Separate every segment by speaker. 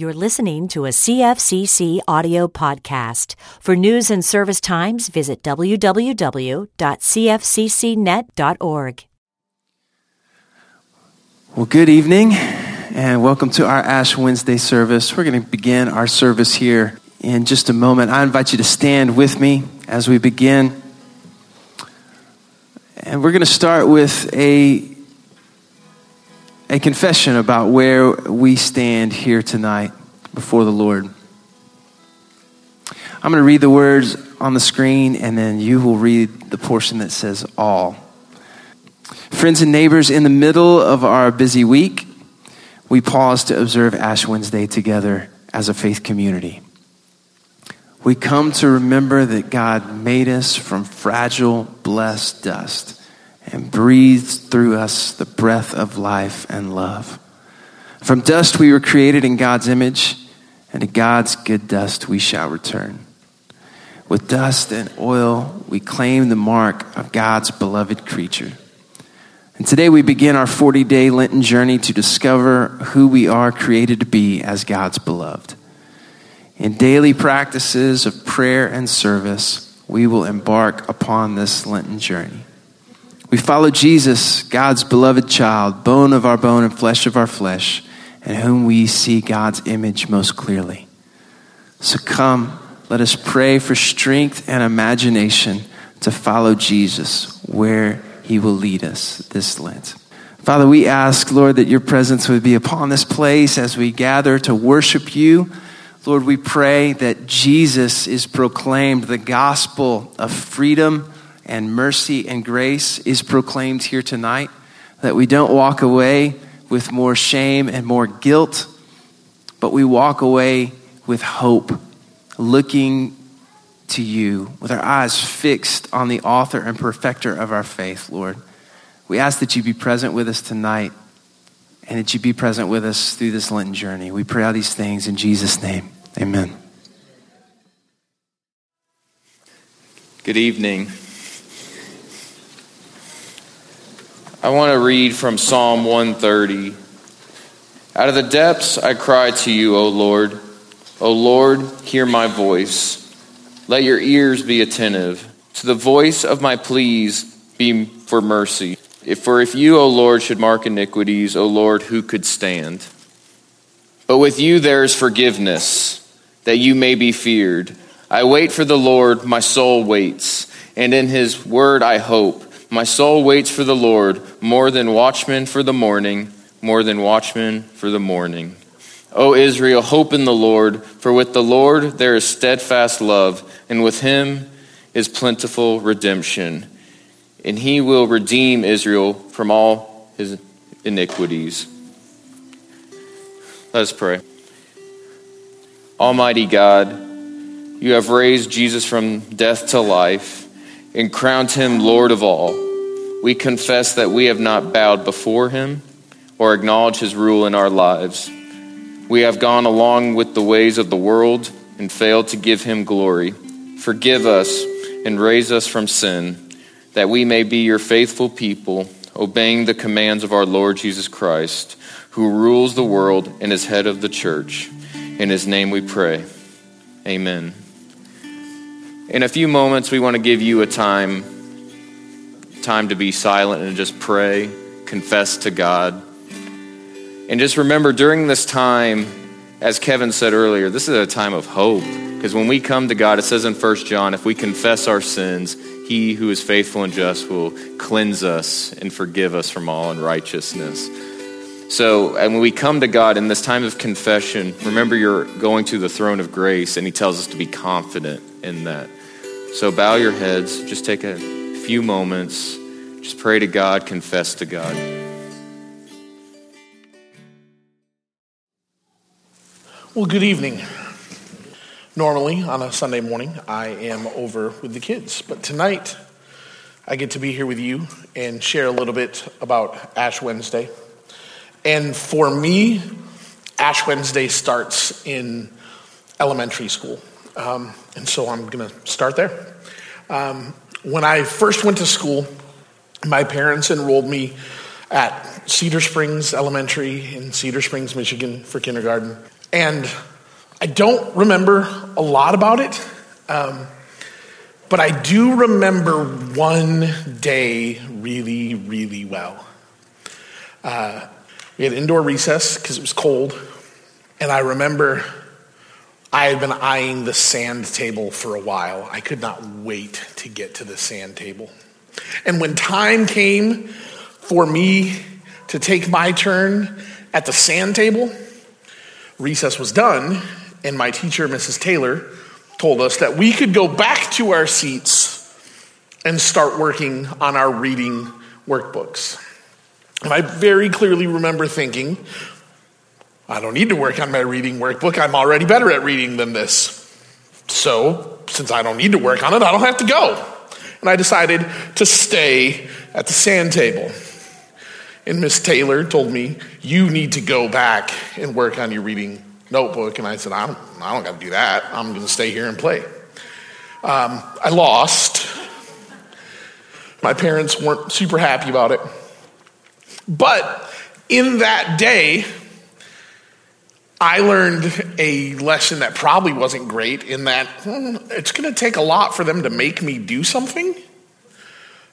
Speaker 1: You're listening to a CFCC audio podcast. For news and service times, visit www.cfccnet.org.
Speaker 2: Well, good evening and welcome to our Ash Wednesday service. We're going to begin our service here in just a moment. I invite you to stand with me as we begin. And we're going to start with a a confession about where we stand here tonight before the Lord. I'm going to read the words on the screen, and then you will read the portion that says all. Friends and neighbors, in the middle of our busy week, we pause to observe Ash Wednesday together as a faith community. We come to remember that God made us from fragile, blessed dust and breathes through us the breath of life and love. From dust we were created in God's image, and to God's good dust we shall return. With dust and oil we claim the mark of God's beloved creature. And today we begin our 40 day Lenten journey to discover who we are created to be as God's beloved. In daily practices of prayer and service, we will embark upon this Lenten journey. We follow Jesus, God's beloved child, bone of our bone and flesh of our flesh, and whom we see God's image most clearly. So come, let us pray for strength and imagination to follow Jesus where he will lead us this Lent. Father, we ask, Lord, that your presence would be upon this place as we gather to worship you. Lord, we pray that Jesus is proclaimed, the gospel of freedom and mercy and grace is proclaimed here tonight, that we don't walk away with more shame and more guilt, but we walk away with hope, looking to you, with our eyes fixed on the author and perfecter of our faith, Lord. We ask that you be present with us tonight and that you be present with us through this Lenten journey. We pray all these things in Jesus' name. Amen.
Speaker 3: Good evening. I want to read from Psalm 130. Out of the depths I cry to you, O Lord. O Lord, hear my voice. Let your ears be attentive to the voice of my pleas be for mercy. If, for if you, O Lord, should mark iniquities, O Lord, who could stand? But with you there is forgiveness, that you may be feared. I wait for the Lord, my soul waits, and in his word I hope. My soul waits for the Lord more than watchmen for the morning, more than watchmen for the morning. O Israel, hope in the Lord, for with the Lord there is steadfast love, and with him is plentiful redemption. And he will redeem Israel from all his iniquities. Let us pray. Almighty God, you have raised Jesus from death to life and crowned him Lord of all. We confess that we have not bowed before him or acknowledged his rule in our lives. We have gone along with the ways of the world and failed to give him glory. Forgive us and raise us from sin, that we may be your faithful people, obeying the commands of our Lord Jesus Christ, who rules the world and is head of the church. In his name we pray. Amen. In a few moments, we want to give you a time, time to be silent and just pray, confess to God. And just remember during this time, as Kevin said earlier, this is a time of hope. Because when we come to God, it says in 1 John, if we confess our sins, he who is faithful and just will cleanse us and forgive us from all unrighteousness. So, and when we come to God in this time of confession, remember you're going to the throne of grace, and He tells us to be confident in that. So bow your heads, just take a few moments, just pray to God, confess to God.
Speaker 4: Well, good evening. Normally, on a Sunday morning, I am over with the kids, but tonight I get to be here with you and share a little bit about Ash Wednesday. And for me, Ash Wednesday starts in elementary school. Um, and so I'm going to start there. Um, when I first went to school, my parents enrolled me at Cedar Springs Elementary in Cedar Springs, Michigan for kindergarten. And I don't remember a lot about it, um, but I do remember one day really, really well. Uh, we had indoor recess because it was cold, and I remember I had been eyeing the sand table for a while. I could not wait to get to the sand table. And when time came for me to take my turn at the sand table, recess was done, and my teacher, Mrs. Taylor, told us that we could go back to our seats and start working on our reading workbooks. And I very clearly remember thinking, I don't need to work on my reading workbook. I'm already better at reading than this. So, since I don't need to work on it, I don't have to go. And I decided to stay at the sand table. And Miss Taylor told me, You need to go back and work on your reading notebook. And I said, I don't, I don't got to do that. I'm going to stay here and play. Um, I lost. My parents weren't super happy about it. But in that day, I learned a lesson that probably wasn't great in that hmm, it's going to take a lot for them to make me do something.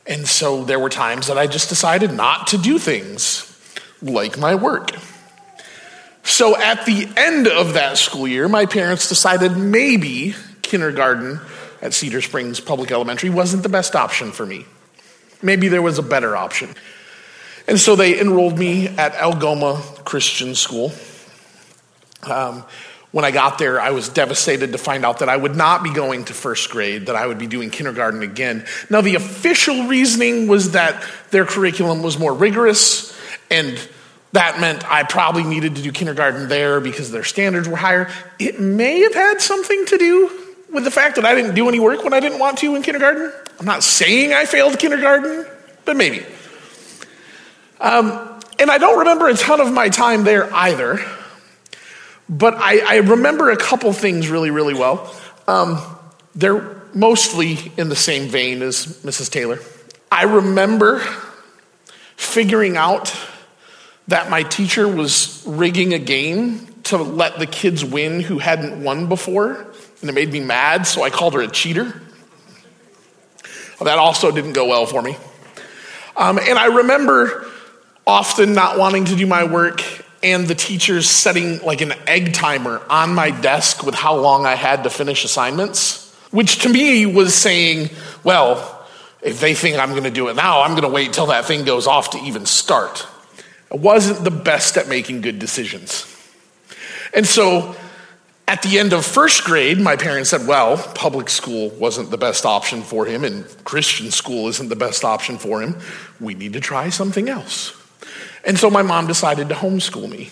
Speaker 4: And so there were times that I just decided not to do things like my work. So at the end of that school year, my parents decided maybe kindergarten at Cedar Springs Public Elementary wasn't the best option for me. Maybe there was a better option. And so they enrolled me at Algoma Christian School. Um, when I got there, I was devastated to find out that I would not be going to first grade, that I would be doing kindergarten again. Now, the official reasoning was that their curriculum was more rigorous and that meant I probably needed to do kindergarten there because their standards were higher. It may have had something to do with the fact that I didn't do any work when I didn't want to in kindergarten. I'm not saying I failed kindergarten, but maybe. Um, and I don't remember a ton of my time there either, but I, I remember a couple things really, really well. Um, they're mostly in the same vein as Mrs. Taylor. I remember figuring out that my teacher was rigging a game to let the kids win who hadn't won before, and it made me mad, so I called her a cheater. Well, that also didn't go well for me. Um, and I remember often not wanting to do my work and the teachers setting like an egg timer on my desk with how long I had to finish assignments, which to me was saying, well, if they think I'm going to do it now, I'm going to wait till that thing goes off to even start. I wasn't the best at making good decisions. And so at the end of first grade, my parents said, well, public school wasn't the best option for him, and Christian school isn't the best option for him. We need to try something else. And so my mom decided to homeschool me.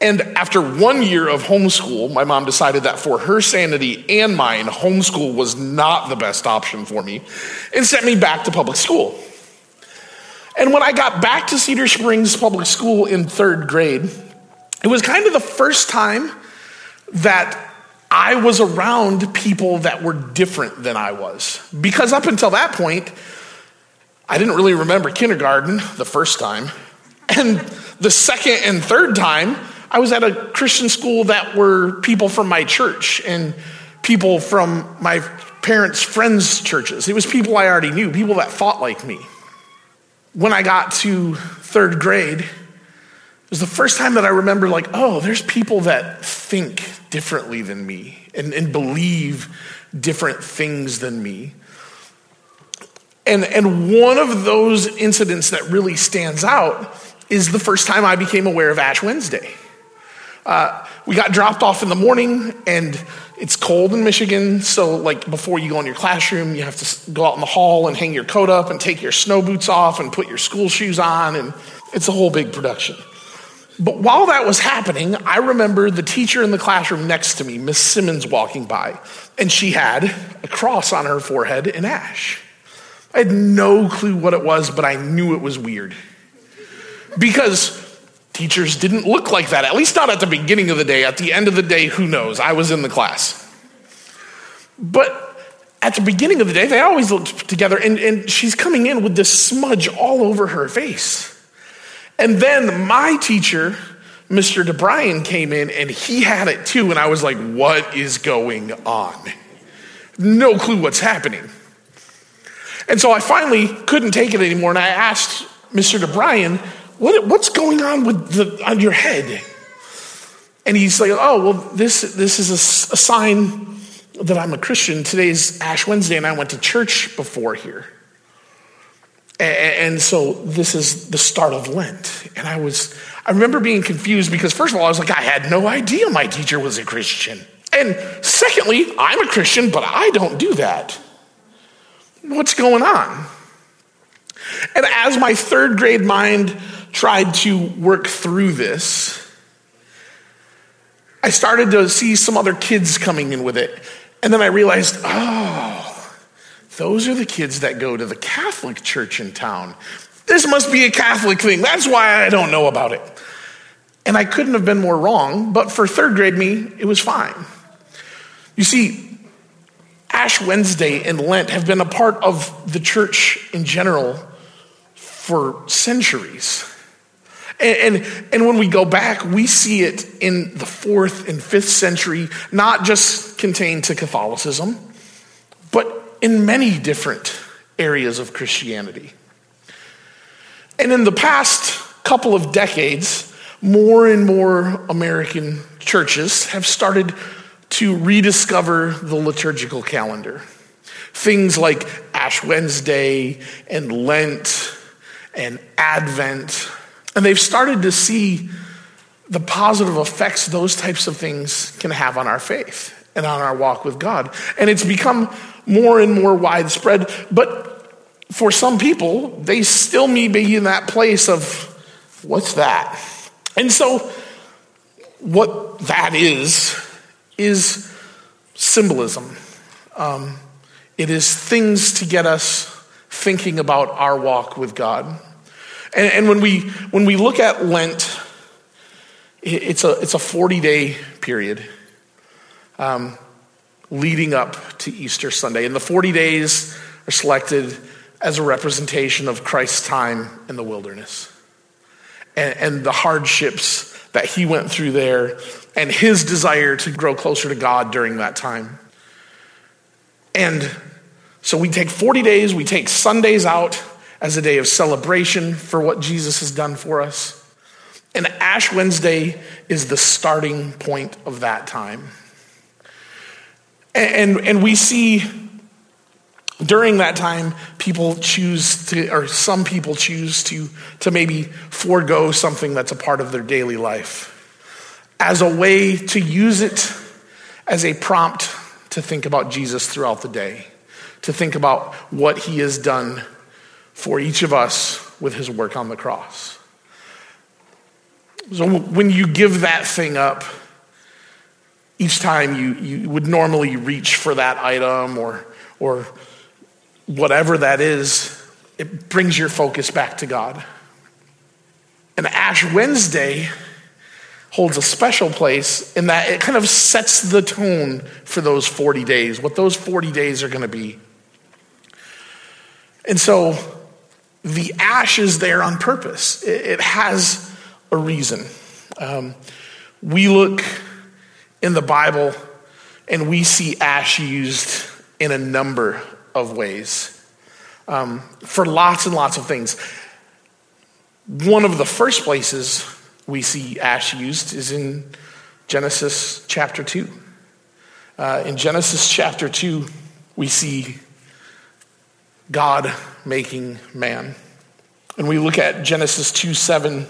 Speaker 4: And after one year of homeschool, my mom decided that for her sanity and mine, homeschool was not the best option for me and sent me back to public school. And when I got back to Cedar Springs Public School in third grade, it was kind of the first time that I was around people that were different than I was. Because up until that point, I didn't really remember kindergarten the first time. And the second and third time, I was at a Christian school that were people from my church and people from my parents' friends' churches. It was people I already knew, people that thought like me when I got to third grade, it was the first time that I remember, like, oh, there's people that think differently than me and, and believe different things than me. And, and one of those incidents that really stands out is the first time I became aware of Ash Wednesday. Uh, we got dropped off in the morning, and it's cold in Michigan. So, like, before you go in your classroom, you have to go out in the hall and hang your coat up and take your snow boots off and put your school shoes on. And it's a whole big production. But while that was happening, I remember the teacher in the classroom next to me, Miss Simmons, walking by, and she had a cross on her forehead in ash. I had no clue what it was, but I knew it was weird. Because Teachers didn't look like that, at least not at the beginning of the day. At the end of the day, who knows? I was in the class. But at the beginning of the day, they always looked together, and, and she's coming in with this smudge all over her face. And then my teacher, Mr. DeBryan came in and he had it too. And I was like, what is going on? No clue what's happening. And so I finally couldn't take it anymore. And I asked Mr. DeBryan, what, what's going on with the, on your head? And he's like, oh, well, this, this is a, a sign that I'm a Christian. Today's Ash Wednesday, and I went to church before here. And, and so this is the start of Lent. And I was, I remember being confused because, first of all, I was like, I had no idea my teacher was a Christian. And secondly, I'm a Christian, but I don't do that. What's going on? And as my third grade mind tried to work through this, I started to see some other kids coming in with it. And then I realized, oh, those are the kids that go to the Catholic church in town. This must be a Catholic thing. That's why I don't know about it. And I couldn't have been more wrong, but for third grade me, it was fine. You see, Ash Wednesday and Lent have been a part of the church in general for centuries. And, and, and, when we go back, we see it in the fourth and fifth century, not just contained to Catholicism, but in many different areas of Christianity. And in the past couple of decades, more and more American churches have started to rediscover the liturgical calendar. Things like Ash Wednesday and Lent and Advent. And they've started to see the positive effects those types of things can have on our faith and on our walk with God. And it's become more and more widespread. But for some people, they still may be in that place of, what's that? And so, what that is, is symbolism. Um, it is things to get us thinking about our walk with God. And, and when, we, when we look at Lent, it's a, it's a 40 day period um, leading up to Easter Sunday. And the 40 days are selected as a representation of Christ's time in the wilderness and, and the hardships that he went through there and his desire to grow closer to God during that time. And so we take 40 days, we take Sundays out as a day of celebration for what Jesus has done for us. And Ash Wednesday is the starting point of that time. And, and, and we see during that time, people choose to, or some people choose to, to maybe forego something that's a part of their daily life as a way to use it as a prompt to think about Jesus throughout the day, to think about what he has done for each of us with his work on the cross. So when you give that thing up, each time you, you would normally reach for that item or, or whatever that is, it brings your focus back to God. And Ash Wednesday holds a special place in that it kind of sets the tone for those 40 days, what those 40 days are going to be. And so the ash is there on purpose, it, has a reason. Um, we look in the Bible and we see ash used in a number of ways um, for lots and lots of things. One of the first places we see ash used is in Genesis chapter 2. Uh, in Genesis chapter 2, we see God making man. And we look at Genesis 2 7,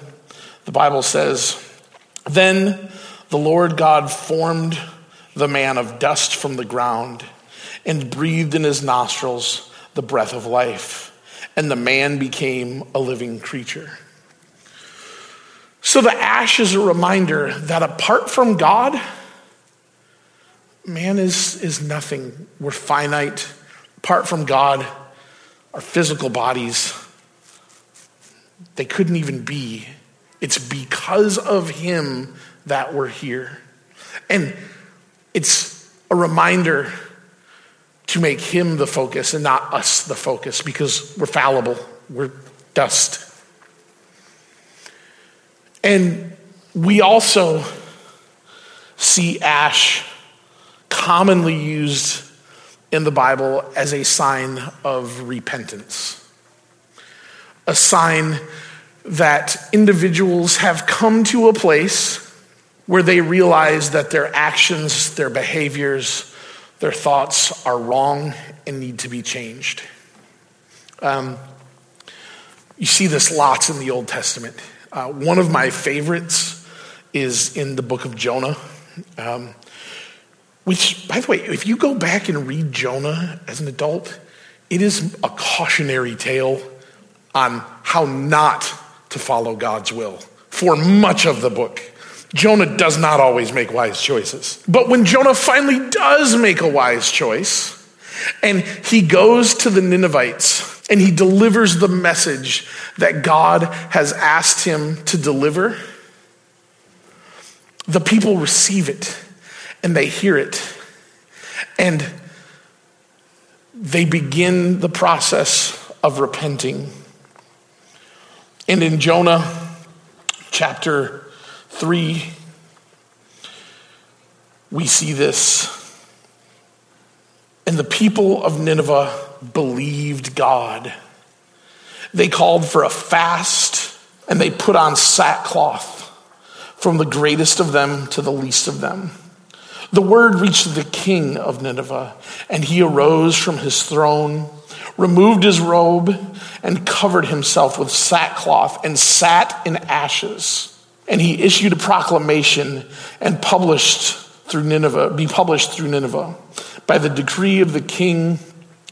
Speaker 4: the Bible says, Then the Lord God formed the man of dust from the ground and breathed in his nostrils the breath of life, and the man became a living creature. So the ash is a reminder that apart from God, man is, is nothing. We're finite. Apart from God, our physical bodies, they couldn't even be. It's because of Him that we're here. And it's a reminder to make Him the focus and not us the focus because we're fallible, we're dust. And We also see ash commonly used in the Bible as a sign of repentance, a sign that individuals have come to a place where they realize that their actions, their behaviors, their thoughts are wrong and need to be changed. Um, you see this lots in the Old Testament. Uh, one of my favorites is in the book of Jonah. Um, which, by the way, if you go back and read Jonah as an adult, it is a cautionary tale on how not to follow God's will for much of the book. Jonah does not always make wise choices. But when Jonah finally does make a wise choice, and he goes to the Ninevites and he delivers the message that God has asked him to deliver, the people receive it and they hear it and they begin the process of repenting. And in Jonah chapter 3, we see this. And the people of Nineveh believed God. They called for a fast and they put on sackcloth from the greatest of them to the least of them. The word reached the king of Nineveh, and he arose from his throne, removed his robe, and covered himself with sackcloth and sat in ashes. And he issued a proclamation and published through Nineveh, be published through Nineveh by the decree of the king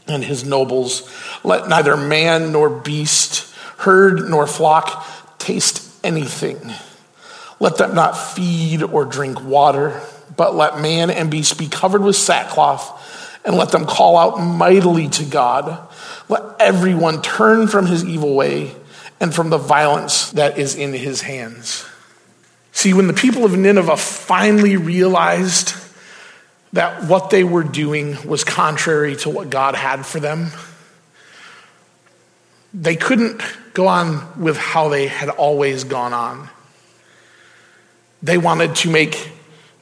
Speaker 4: and his nobles. Let neither man nor beast, herd nor flock taste anything let them not feed or drink water, but let man and beast be covered with sackcloth, and let them call out mightily to God. Let everyone turn from his evil way and from the violence that is in his hands. See, when the people of Nineveh finally realized that what they were doing was contrary to what God had for them, they couldn't go on with how they had always gone on. They wanted to make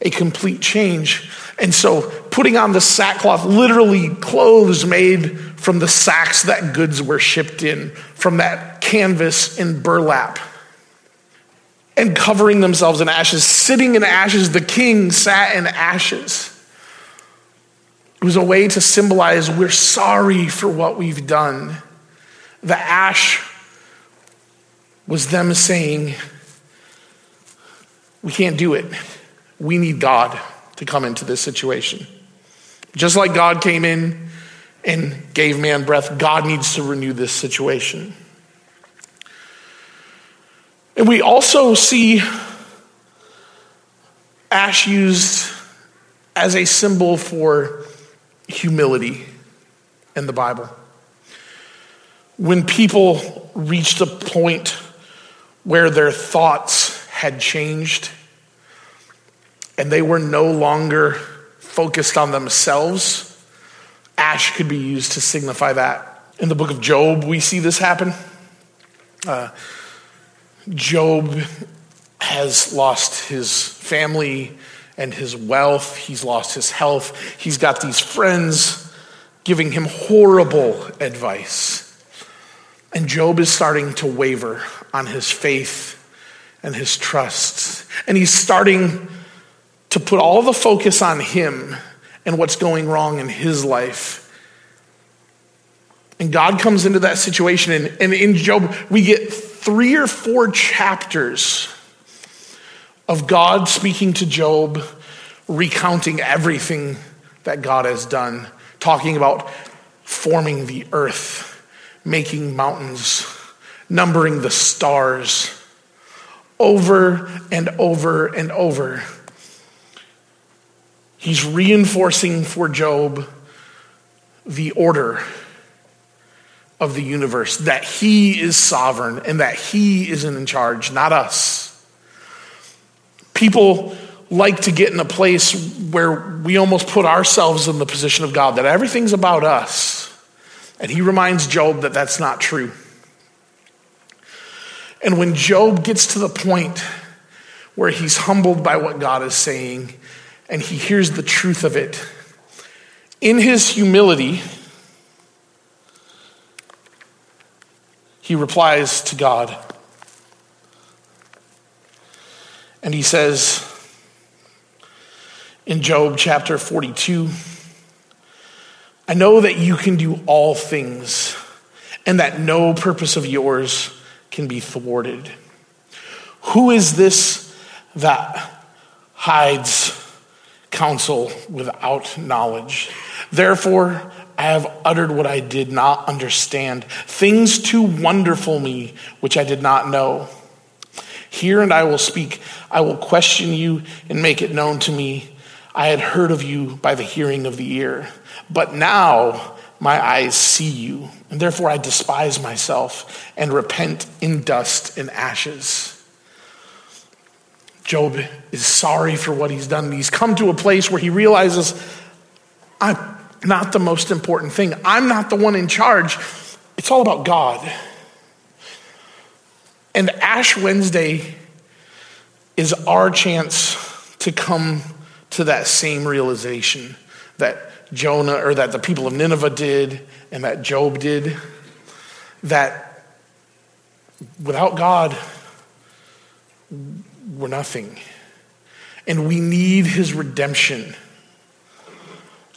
Speaker 4: a complete change. And so putting on the sackcloth, literally clothes made from the sacks that goods were shipped in, from that canvas and burlap, and covering themselves in ashes, sitting in ashes. The king sat in ashes. It was a way to symbolize we're sorry for what we've done. The ash was them saying, we can't do it. We need God to come into this situation. Just like God came in and gave man breath, God needs to renew this situation. And we also see ash used as a symbol for humility in the Bible. When people reached a point where their thoughts had changed and they were no longer focused on themselves, ash could be used to signify that. In the book of Job, we see this happen. Uh, Job has lost his family and his wealth, he's lost his health, he's got these friends giving him horrible advice. And Job is starting to waver on his faith and his trust. And he's starting to put all the focus on him and what's going wrong in his life. And God comes into that situation, and, and in Job, we get three or four chapters of God speaking to Job, recounting everything that God has done, talking about forming the earth, making mountains, numbering the stars, over and over and over. He's reinforcing for Job the order of the universe, that he is sovereign and that he isn't in charge, not us. People like to get in a place where we almost put ourselves in the position of God, that everything's about us. And he reminds Job that that's not true. And when Job gets to the point where he's humbled by what God is saying and he hears the truth of it. In his humility, he replies to God. And he says in Job chapter 42 I know that you can do all things and that no purpose of yours can be thwarted. Who is this that hides counsel without knowledge? Therefore, I have uttered what I did not understand, things too wonderful me, which I did not know. Hear and I will speak. I will question you and make it known to me. I had heard of you by the hearing of the ear, but now my eyes see you, and therefore I despise myself and repent in dust and ashes. Job is sorry for what he's done. He's come to a place where he realizes, I'm not the most important thing. I'm not the one in charge. It's all about God. And Ash Wednesday is our chance to come to that same realization that Jonah or that the people of Nineveh did and that Job did. That without God, we're nothing. And we need his redemption.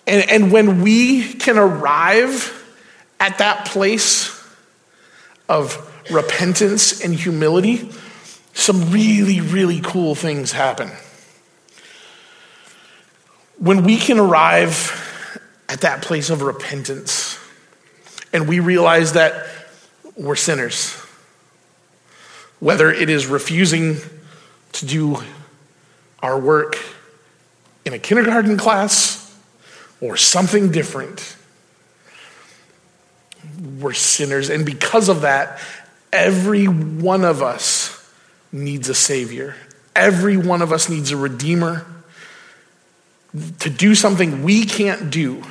Speaker 4: And, and when we can arrive at that place of repentance and humility, some really, really cool things happen. When we can arrive at that place of repentance and we realize that we're sinners, whether it is refusing to do our work in a kindergarten class or something different. We're sinners. And because of that, every one of us needs a Savior. Every one of us needs a Redeemer to do something we can't do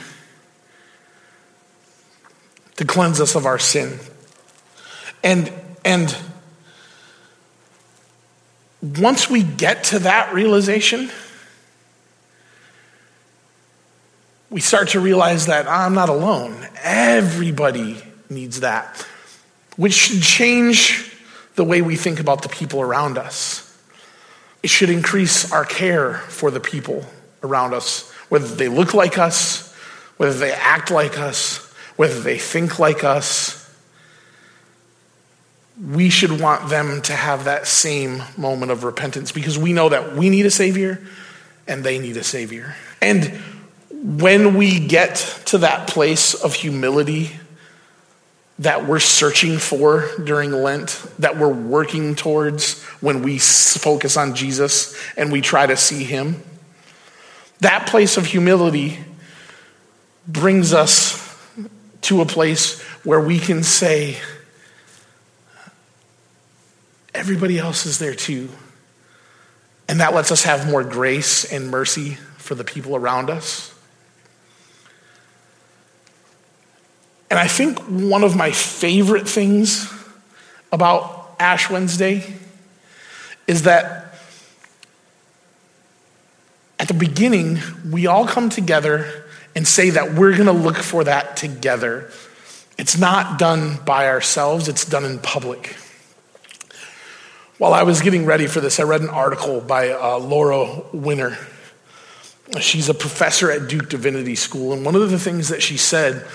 Speaker 4: to cleanse us of our sin. And, and once we get to that realization, we start to realize that ah, I'm not alone. Everybody needs that, which should change the way we think about the people around us. It should increase our care for the people around us, whether they look like us, whether they act like us, whether they think like us we should want them to have that same moment of repentance because we know that we need a Savior and they need a Savior. And when we get to that place of humility that we're searching for during Lent, that we're working towards when we focus on Jesus and we try to see Him, that place of humility brings us to a place where we can say, everybody else is there too. And that lets us have more grace and mercy for the people around us. And I think one of my favorite things about Ash Wednesday is that at the beginning, we all come together and say that we're going to look for that together. It's not done by ourselves, it's done in public. While I was getting ready for this, I read an article by uh, Lauren Winner. She's a professor at Duke Divinity School, and one of the things that she said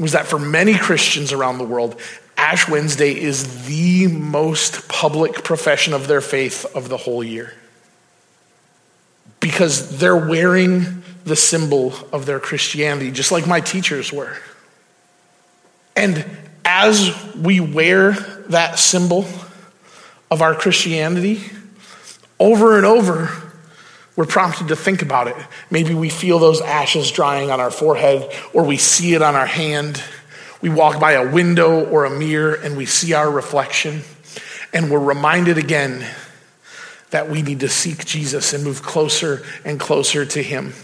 Speaker 4: was that for many Christians around the world, Ash Wednesday is the most public profession of their faith of the whole year. Because they're wearing the symbol of their Christianity, just like my teachers were. And as we wear that symbol, of our Christianity, over and over, we're prompted to think about it. Maybe we feel those ashes drying on our forehead, or we see it on our hand. We walk by a window or a mirror and we see our reflection, and we're reminded again that we need to seek Jesus and move closer and closer to Him.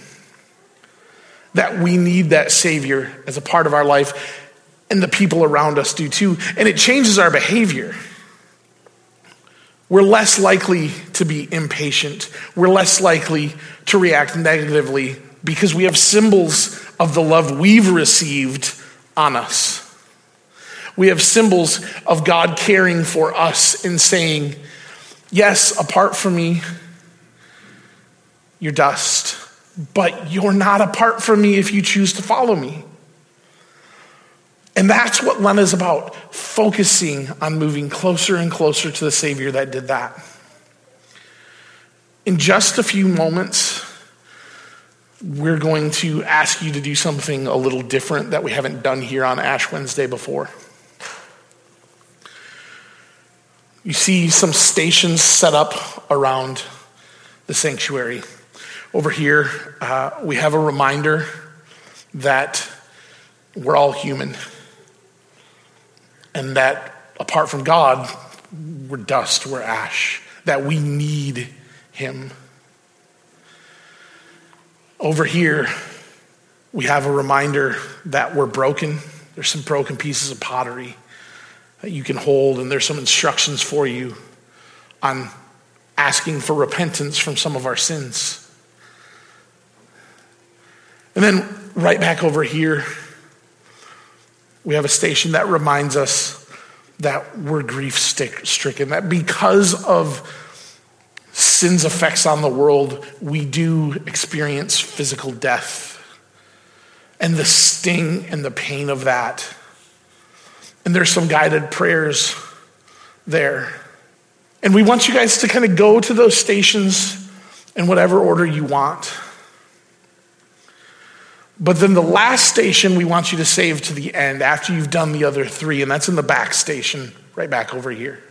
Speaker 4: That we need that Savior as a part of our life, and the people around us do too. And it changes our behavior we're less likely to be impatient. We're less likely to react negatively because we have symbols of the love we've received on us. We have symbols of God caring for us and saying, Yes, apart from me, you're dust, but you're not apart from me if you choose to follow me. And that's what Lent is about focusing on moving closer and closer to the Savior that did that. In just a few moments, we're going to ask you to do something a little different that we haven't done here on Ash Wednesday before. You see some stations set up around the sanctuary. Over here, uh, we have a reminder that we're all human and that apart from God, we're dust, we're ash, that we need Him. Over here, we have a reminder that we're broken. There's some broken pieces of pottery that you can hold, and there's some instructions for you on asking for repentance from some of our sins. And then right back over here, we have a station that reminds us that we're grief stricken, that because of sin's effects on the world, we do experience physical death and the sting and the pain of that. And there's some guided prayers there. And we want you guys to kind of go to those stations in whatever order you want. But then the last station we want you to save to the end after you've done the other three, and that's in the back station, right back over here.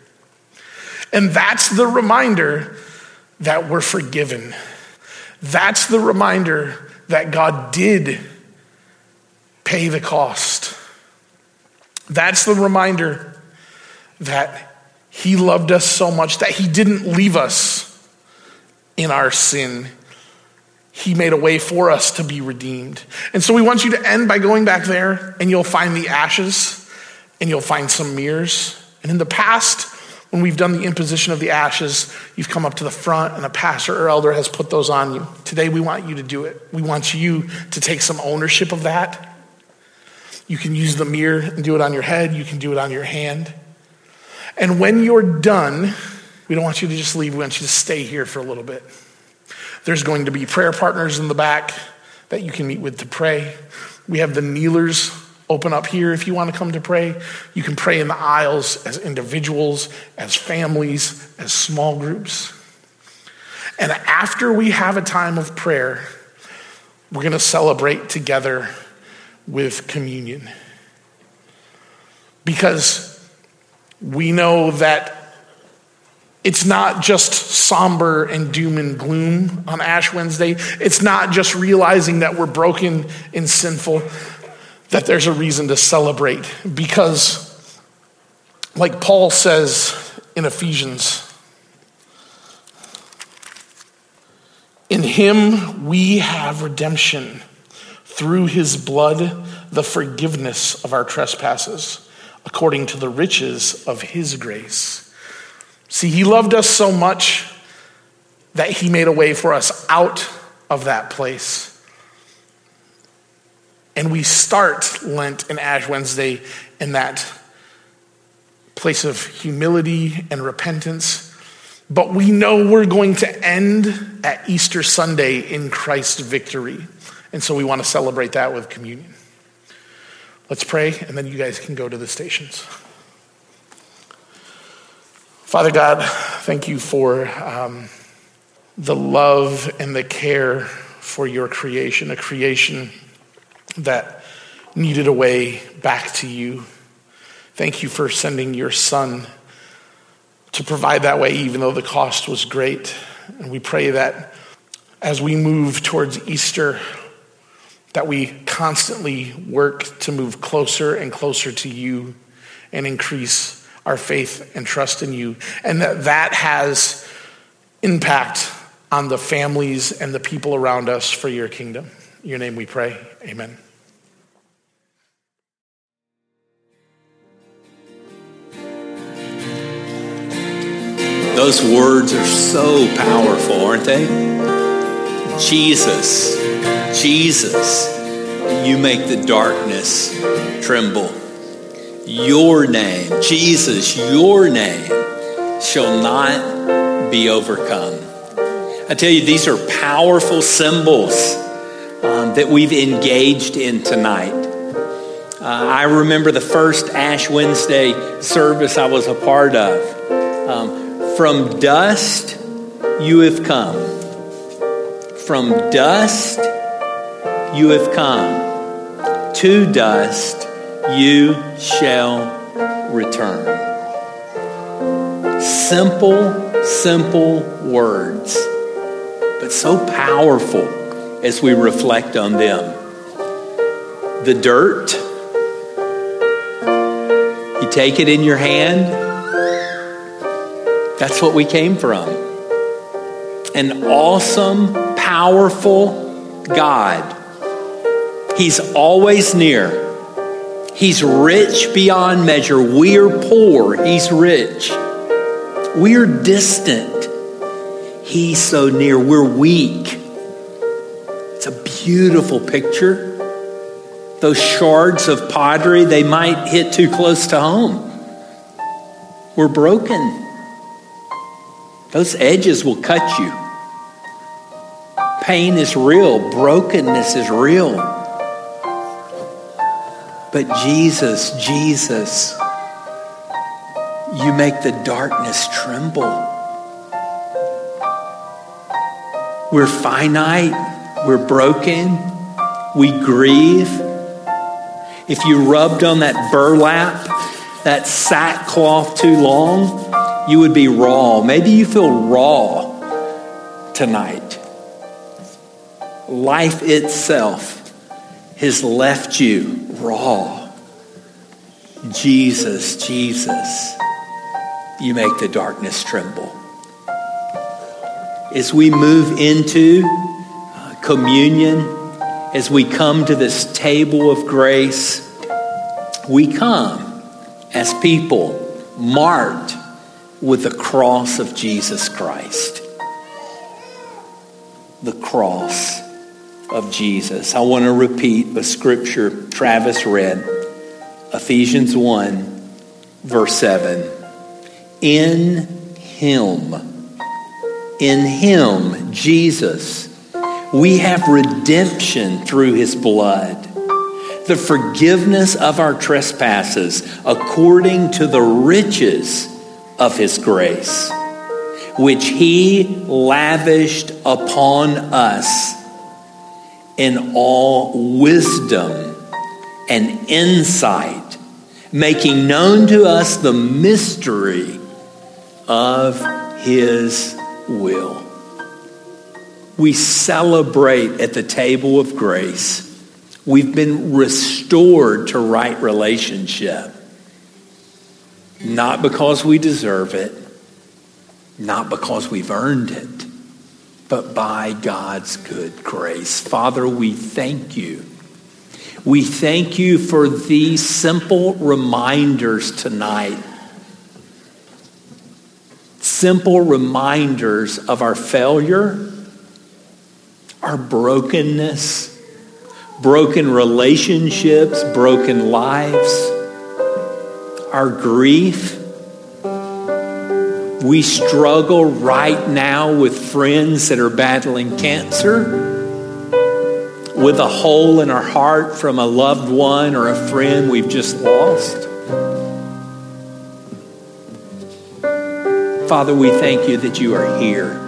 Speaker 4: And that's the reminder that we're forgiven. That's the reminder that God did pay the cost. That's the reminder that He loved us so much that He didn't leave us in our sin he made a way for us to be redeemed. And so we want you to end by going back there, and you'll find the ashes, and you'll find some mirrors. And in the past, when we've done the imposition of the ashes, you've come up to the front, and a pastor or elder has put those on you. Today, we want you to do it. We want you to take some ownership of that. You can use the mirror and do it on your head, you can do it on your hand. And when you're done, we don't want you to just leave, we want you to stay here for a little bit. There's going to be prayer partners in the back that you can meet with to pray. We have the kneelers open up here if you want to come to pray. You can pray in the aisles as individuals, as families, as small groups. And after we have a time of prayer, we're going to celebrate together with communion. Because we know that it's not just somber and doom and gloom on Ash Wednesday. It's not just realizing that we're broken and sinful, that there's a reason to celebrate. Because, like Paul says in Ephesians, in him we have redemption through his blood, the forgiveness of our trespasses, according to the riches of his grace. See, he loved us so much that he made a way for us out of that place. And we start Lent and Ash Wednesday in that place of humility and repentance. But we know we're going to end at Easter Sunday in Christ's victory. And so we want to celebrate that with communion. Let's pray, and then you guys can go to the stations. Father God, thank you for um, the love and the care for your creation, a creation that needed a way back to you. Thank you for sending your son to provide that way, even though the cost was great. And we pray that as we move towards Easter, that we constantly work to move closer and closer to you and increase our faith and trust in you. And that that has impact on the families and the people around us for your kingdom. In your name we pray. Amen.
Speaker 5: Those words are so powerful, aren't they? Jesus, Jesus, you make the darkness tremble. Your name, Jesus, your name shall not be overcome. I tell you, these are powerful symbols um, that we've engaged in tonight. Uh, I remember the first Ash Wednesday service I was a part of. Um, from dust you have come. From dust you have come. To dust you shall return. Simple, simple words, but so powerful as we reflect on them. The dirt, you take it in your hand, that's what we came from. An awesome, powerful God. He's always near. He's rich beyond measure. We're poor. He's rich. We're distant. He's so near. We're weak. It's a beautiful picture. Those shards of pottery, they might hit too close to home. We're broken. Those edges will cut you. Pain is real, brokenness is real. But Jesus, Jesus, you make the darkness tremble. We're finite, we're broken, we grieve. If you rubbed on that burlap, that sackcloth too long, you would be raw. Maybe you feel raw tonight. Life itself has left you raw. Jesus, Jesus, you make the darkness tremble. As we move into uh, communion, as we come to this table of grace, we come as people marked with the cross of Jesus Christ. The cross of Jesus. I want to repeat the scripture Travis read Ephesians 1, verse 7. In Him, in Him, Jesus, we have redemption through His blood, the forgiveness of our trespasses according to the riches of His grace, which He lavished upon us in all wisdom and insight, making known to us the mystery of His will. We celebrate at the table of grace. We've been restored to right relationship. Not because we deserve it, not because we've earned it, but by God's good grace. Father, we thank you. We thank you for these simple reminders tonight. Simple reminders of our failure, our brokenness, broken relationships, broken lives, our grief. We struggle right now with friends that are battling cancer, with a hole in our heart from a loved one or a friend we've just lost. Father, we thank you that you are here.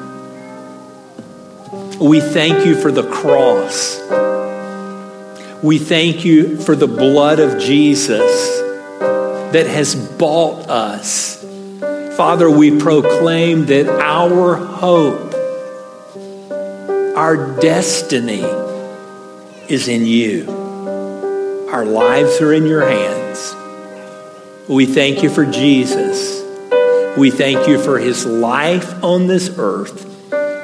Speaker 5: We thank you for the cross. We thank you for the blood of Jesus that has bought us. Father, we proclaim that our hope, our destiny is in you. Our lives are in your hands. We thank you for Jesus. We thank you for his life on this earth.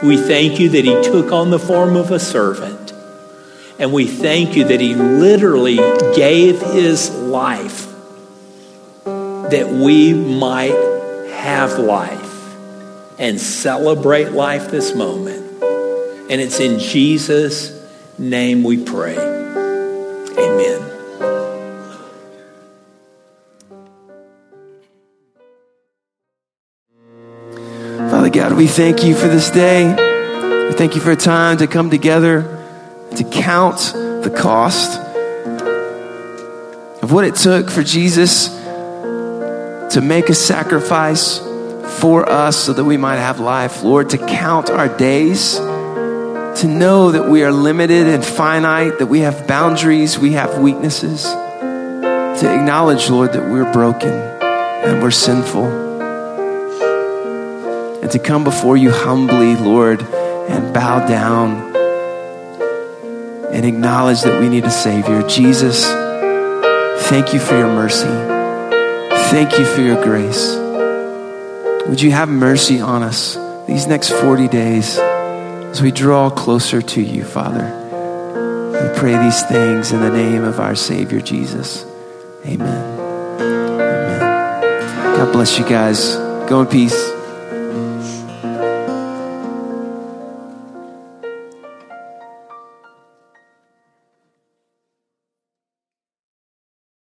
Speaker 5: We thank you that he took on the form of a servant. And we thank you that he literally gave his life that we might have life and celebrate life this moment. And it's in Jesus' name we pray. Amen.
Speaker 2: Father God, we thank you for this day. We thank you for a time to come together to count the cost of what it took for Jesus to make a sacrifice for us so that we might have life. Lord, to count our days, to know that we are limited and finite, that we have boundaries, we have weaknesses, to acknowledge, Lord, that we're broken and we're sinful. And to come before you humbly, Lord, and bow down and acknowledge that we need a Savior. Jesus, thank you for your mercy. Thank you for your grace. Would you have mercy on us these next 40 days as we draw closer to you, Father? We pray these things in the name of our Savior, Jesus. Amen. Amen. God bless you guys. Go in peace.